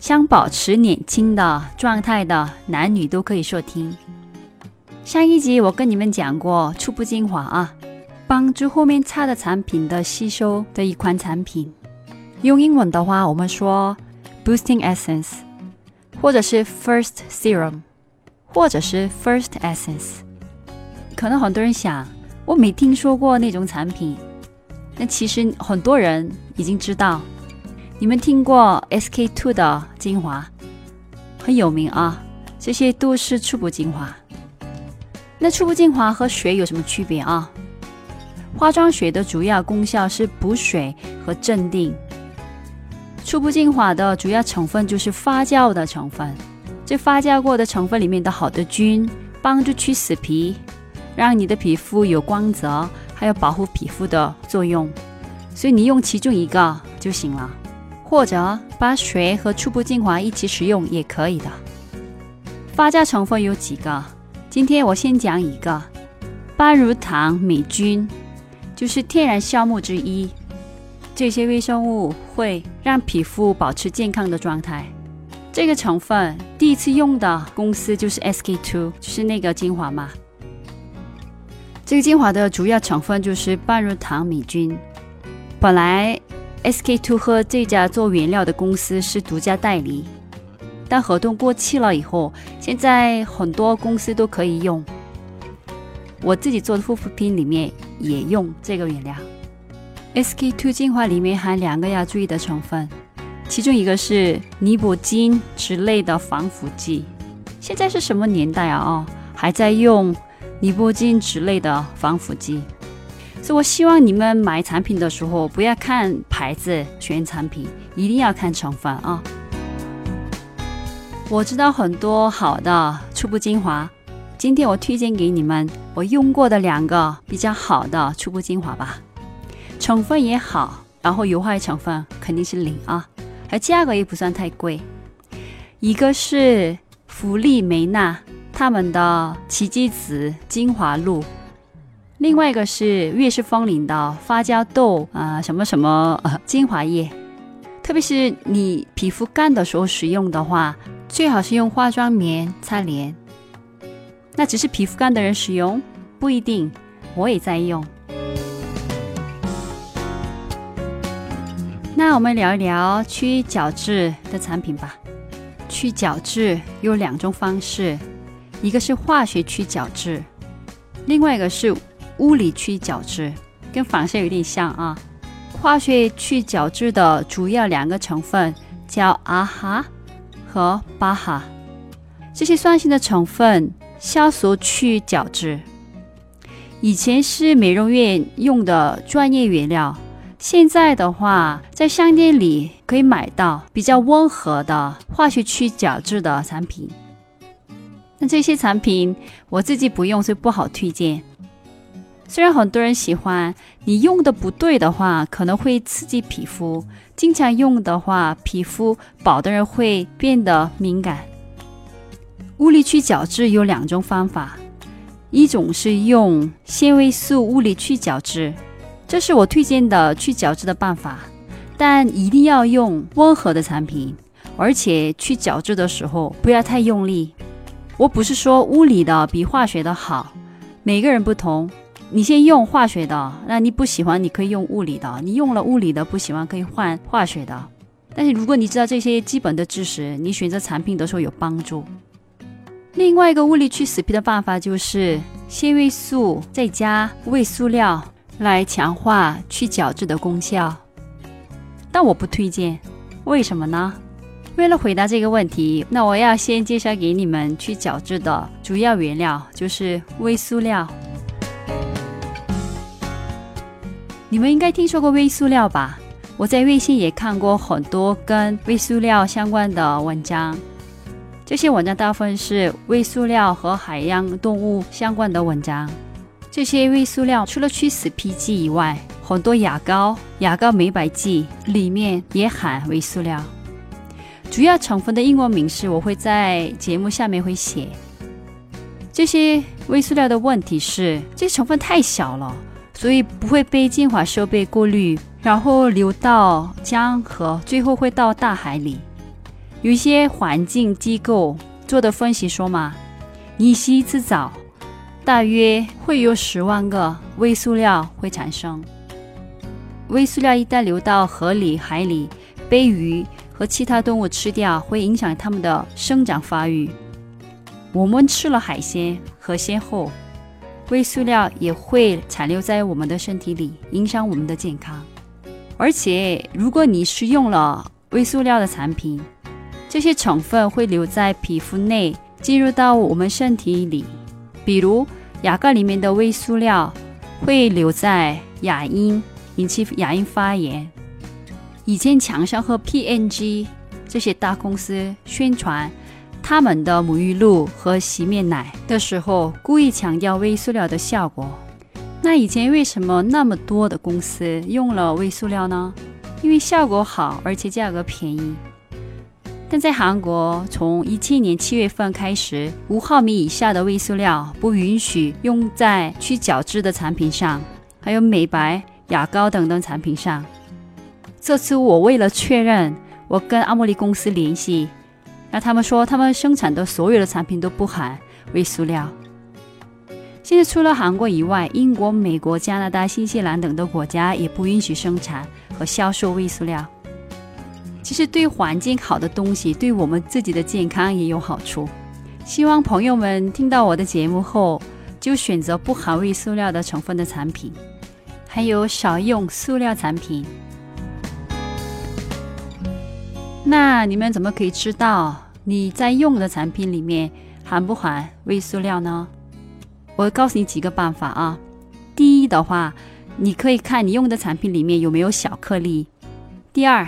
想保持年轻的状态的男女都可以说听。上一集我跟你们讲过初步精华啊，帮助后面差的产品的吸收的一款产品。用英文的话，我们说 boosting essence，或者是 first serum，或者是 first essence。可能很多人想，我没听说过那种产品。那其实很多人已经知道，你们听过 SK two 的精华，很有名啊。这些都是初步精华。那初步精华和水有什么区别啊？化妆水的主要功效是补水和镇定。初步精华的主要成分就是发酵的成分，这发酵过的成分里面的好的菌，帮助去死皮，让你的皮肤有光泽。还有保护皮肤的作用，所以你用其中一个就行了，或者把水和初步精华一起使用也可以的。发酵成分有几个？今天我先讲一个，半乳糖米菌，就是天然酵母之一。这些微生物会让皮肤保持健康的状态。这个成分第一次用的公司就是 SK two，就是那个精华嘛。这个精华的主要成分就是半乳糖米菌。本来 SK two 和这家做原料的公司是独家代理，但合同过期了以后，现在很多公司都可以用。我自己做的护肤品里面也用这个原料。SK two 精华里面含两个要注意的成分，其中一个是尼泊金之类的防腐剂。现在是什么年代啊？哦，还在用。尼泊金之类的防腐剂，所以我希望你们买产品的时候不要看牌子选产品，一定要看成分啊！我知道很多好的初步精华，今天我推荐给你们我用过的两个比较好的初步精华吧，成分也好，然后有害成分肯定是零啊，而价格也不算太贵，一个是芙丽美娜。他们的奇迹子精华露，另外一个是悦诗风铃的发酵豆啊什么什么精华液，特别是你皮肤干的时候使用的话，最好是用化妆棉擦脸。那只是皮肤干的人使用，不一定。我也在用。那我们聊一聊去角质的产品吧。去角质有两种方式。一个是化学去角质，另外一个是物理去角质，跟反射有点像啊。化学去角质的主要两个成分叫阿哈和巴哈，这些酸性的成分酵素去角质。以前是美容院用的专业原料，现在的话在商店里可以买到比较温和的化学去角质的产品。那这些产品我自己不用，所以不好推荐。虽然很多人喜欢，你用的不对的话，可能会刺激皮肤；经常用的话，皮肤薄的人会变得敏感。物理去角质有两种方法，一种是用纤维素物理去角质，这是我推荐的去角质的办法，但一定要用温和的产品，而且去角质的时候不要太用力。我不是说物理的比化学的好，每个人不同。你先用化学的，那你不喜欢，你可以用物理的。你用了物理的不喜欢，可以换化学的。但是如果你知道这些基本的知识，你选择产品的时候有帮助。另外一个物理去死皮的办法就是纤维素再加微塑料来强化去角质的功效，但我不推荐。为什么呢？为了回答这个问题，那我要先介绍给你们去角质的主要原料，就是微塑料。你们应该听说过微塑料吧？我在微信也看过很多跟微塑料相关的文章。这些文章大部分是微塑料和海洋动物相关的文章。这些微塑料除了去死皮剂以外，很多牙膏、牙膏美白剂里面也含微塑料。主要成分的英文名是我会在节目下面会写。这些微塑料的问题是，这些成分太小了，所以不会被净化设备过滤，然后流到江河，最后会到大海里。有一些环境机构做的分析说嘛，你洗一次澡，大约会有十万个微塑料会产生。微塑料一旦流到河里、海里，被鱼和其他动物吃掉，会影响它们的生长发育。我们吃了海鲜和鲜后，微塑料也会残留在我们的身体里，影响我们的健康。而且，如果你使用了微塑料的产品，这些成分会留在皮肤内，进入到我们身体里。比如牙膏里面的微塑料会留在牙龈，引起牙龈发炎。以前强生和 PNG 这些大公司宣传他们的沐浴露和洗面奶的时候，故意强调微塑料的效果。那以前为什么那么多的公司用了微塑料呢？因为效果好，而且价格便宜。但在韩国，从一七年七月份开始，五毫米以下的微塑料不允许用在去角质的产品上，还有美白、牙膏等等产品上。这次我为了确认，我跟阿莫利公司联系，那他们说他们生产的所有的产品都不含微塑料。现在除了韩国以外，英国、美国、加拿大、新西兰等的国家也不允许生产和销售微塑料。其实对环境好的东西，对我们自己的健康也有好处。希望朋友们听到我的节目后，就选择不含微塑料的成分的产品，还有少用塑料产品。那你们怎么可以知道你在用的产品里面含不含微塑料呢？我告诉你几个办法啊。第一的话，你可以看你用的产品里面有没有小颗粒。第二，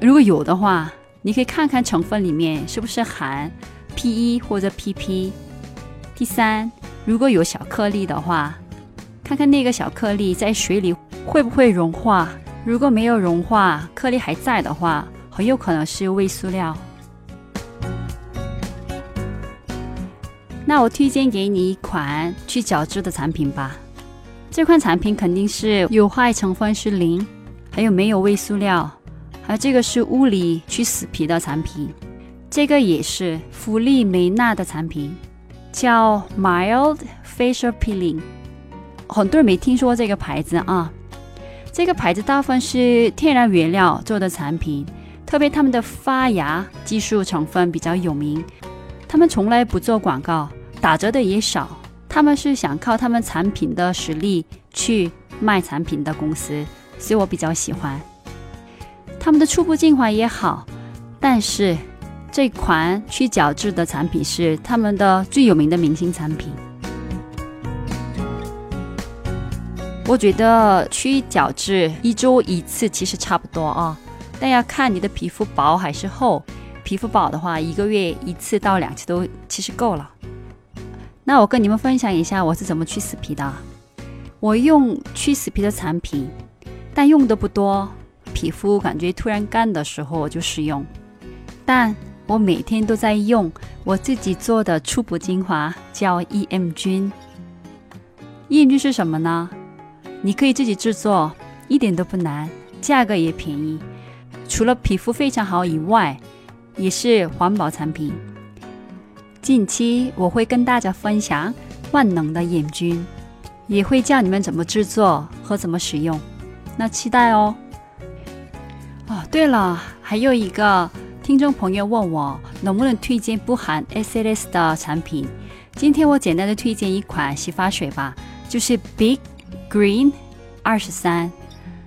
如果有的话，你可以看看成分里面是不是含 PE 或者 PP。第三，如果有小颗粒的话，看看那个小颗粒在水里会不会融化。如果没有融化，颗粒还在的话，很有可能是微塑料。那我推荐给你一款去角质的产品吧。这款产品肯定是有害成分是零，还有没有微塑料。而这个是物理去死皮的产品，这个也是芙丽美娜的产品，叫 Mild Facial Peeling。很多人没听说这个牌子啊，这个牌子大部分是天然原料做的产品，特别他们的发芽技术成分比较有名。他们从来不做广告，打折的也少。他们是想靠他们产品的实力去卖产品的公司，所以我比较喜欢。他们的初步精华也好，但是这款去角质的产品是他们的最有名的明星产品。我觉得去角质一周一次其实差不多啊，但要看你的皮肤薄还是厚。皮肤薄的话，一个月一次到两次都其实够了。那我跟你们分享一下我是怎么去死皮的。我用去死皮的产品，但用的不多。皮肤感觉突然干的时候我就使用，但我每天都在用我自己做的初步精华，叫 EM 菌。EM 菌是什么呢？你可以自己制作，一点都不难，价格也便宜。除了皮肤非常好以外，也是环保产品。近期我会跟大家分享万能的眼菌，也会教你们怎么制作和怎么使用。那期待哦。哦，对了，还有一个听众朋友问我能不能推荐不含 SLS 的产品。今天我简单的推荐一款洗发水吧，就是 Big Green 二十三，